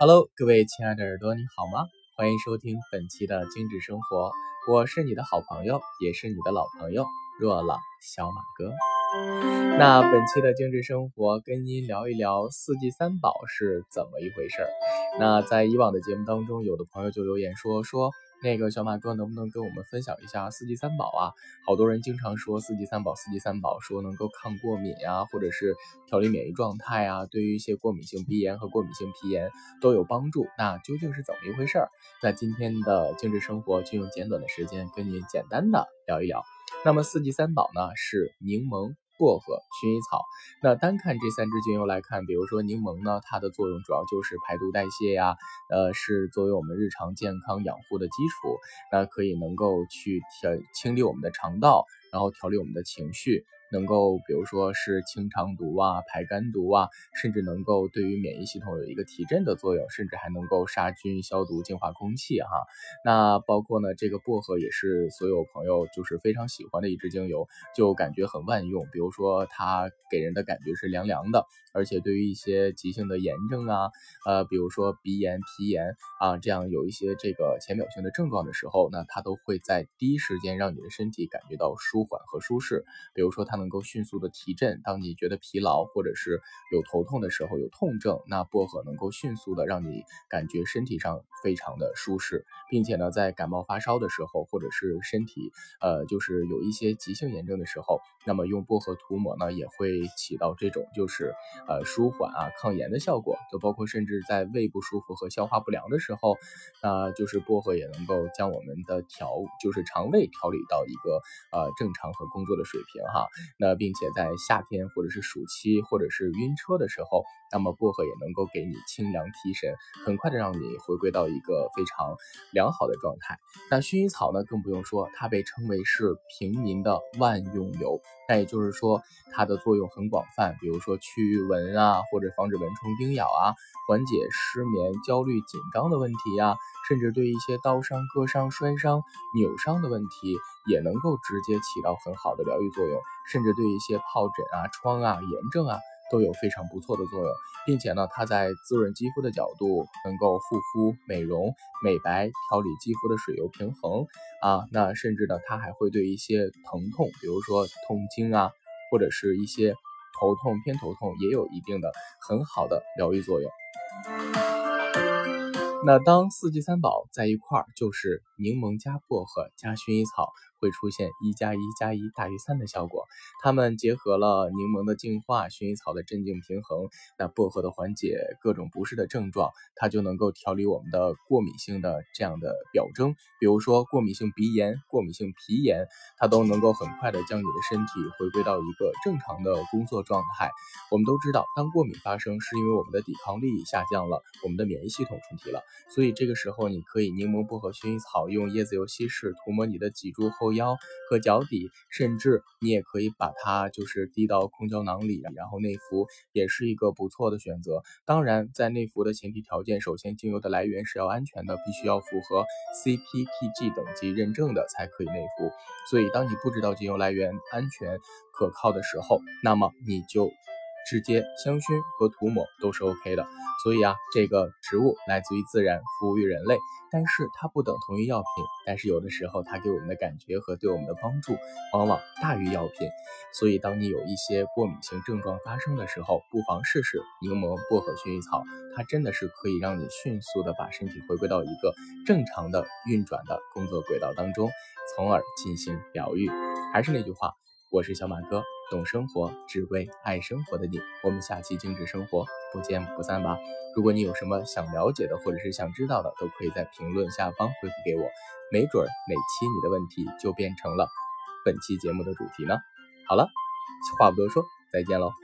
Hello，各位亲爱的耳朵，你好吗？欢迎收听本期的精致生活，我是你的好朋友，也是你的老朋友若朗小马哥。那本期的精致生活跟您聊一聊四季三宝是怎么一回事儿。那在以往的节目当中，有的朋友就留言说说。那个小马哥能不能跟我们分享一下四季三宝啊？好多人经常说四季三宝，四季三宝说能够抗过敏呀，或者是调理免疫状态啊，对于一些过敏性鼻炎和过敏性皮炎都有帮助。那究竟是怎么一回事儿？那今天的精致生活就用简短的时间跟您简单的聊一聊。那么四季三宝呢是柠檬。薄荷、薰衣草，那单看这三支精油来看，比如说柠檬呢，它的作用主要就是排毒代谢呀，呃，是作为我们日常健康养护的基础，那可以能够去调清理我们的肠道，然后调理我们的情绪。能够，比如说是清肠毒啊、排肝毒啊，甚至能够对于免疫系统有一个提振的作用，甚至还能够杀菌、消毒、净化空气哈。那包括呢，这个薄荷也是所有朋友就是非常喜欢的一支精油，就感觉很万用。比如说它给人的感觉是凉凉的，而且对于一些急性的炎症啊，呃，比如说鼻炎、皮炎啊，这样有一些这个浅表性的症状的时候，那它都会在第一时间让你的身体感觉到舒缓和舒适。比如说它。能够迅速的提振，当你觉得疲劳或者是有头痛的时候，有痛症，那薄荷能够迅速的让你感觉身体上非常的舒适，并且呢，在感冒发烧的时候，或者是身体呃就是有一些急性炎症的时候，那么用薄荷涂抹呢，也会起到这种就是呃舒缓啊抗炎的效果，就包括甚至在胃不舒服和消化不良的时候，那就是薄荷也能够将我们的调就是肠胃调理到一个呃正常和工作的水平哈。那并且在夏天或者是暑期或者是晕车的时候，那么薄荷也能够给你清凉提神，很快的让你回归到一个非常良好的状态。那薰衣草呢，更不用说，它被称为是平民的万用油。那也就是说，它的作用很广泛，比如说驱蚊啊，或者防止蚊虫叮咬啊，缓解失眠、焦虑、紧张的问题呀，甚至对一些刀伤、割伤、摔伤、扭伤的问题，也能够直接起到很好的疗愈作用，甚至对一些疱疹啊、疮啊、炎症啊。都有非常不错的作用，并且呢，它在滋润肌肤的角度，能够护肤、美容、美白、调理肌肤的水油平衡啊。那甚至呢，它还会对一些疼痛，比如说痛经啊，或者是一些头痛、偏头痛，也有一定的很好的疗愈作用。那当四季三宝在一块儿，就是柠檬加薄荷加薰衣草。会出现一加一加一大于三的效果。它们结合了柠檬的净化、薰衣草的镇静平衡、那薄荷的缓解各种不适的症状，它就能够调理我们的过敏性的这样的表征，比如说过敏性鼻炎、过敏性皮炎，它都能够很快的将你的身体回归到一个正常的工作状态。我们都知道，当过敏发生，是因为我们的抵抗力下降了，我们的免疫系统出题了。所以这个时候，你可以柠檬、薄荷、薰衣草用椰子油稀释涂抹你的脊柱后。腰和脚底，甚至你也可以把它就是滴到空胶囊里，然后内服也是一个不错的选择。当然，在内服的前提条件，首先精油的来源是要安全的，必须要符合 CPTG 等级认证的才可以内服。所以，当你不知道精油来源安全可靠的时候，那么你就。直接香薰和涂抹都是 OK 的，所以啊，这个植物来自于自然，服务于人类，但是它不等同于药品，但是有的时候它给我们的感觉和对我们的帮助往往大于药品，所以当你有一些过敏性症状发生的时候，不妨试试柠檬、薄荷、薰衣草，它真的是可以让你迅速的把身体回归到一个正常的运转的工作轨道当中，从而进行疗愈。还是那句话，我是小马哥。懂生活，只为爱生活的你，我们下期精致生活不见不散吧！如果你有什么想了解的，或者是想知道的，都可以在评论下方回复给我，没准儿哪期你的问题就变成了本期节目的主题呢。好了，话不多说，再见喽。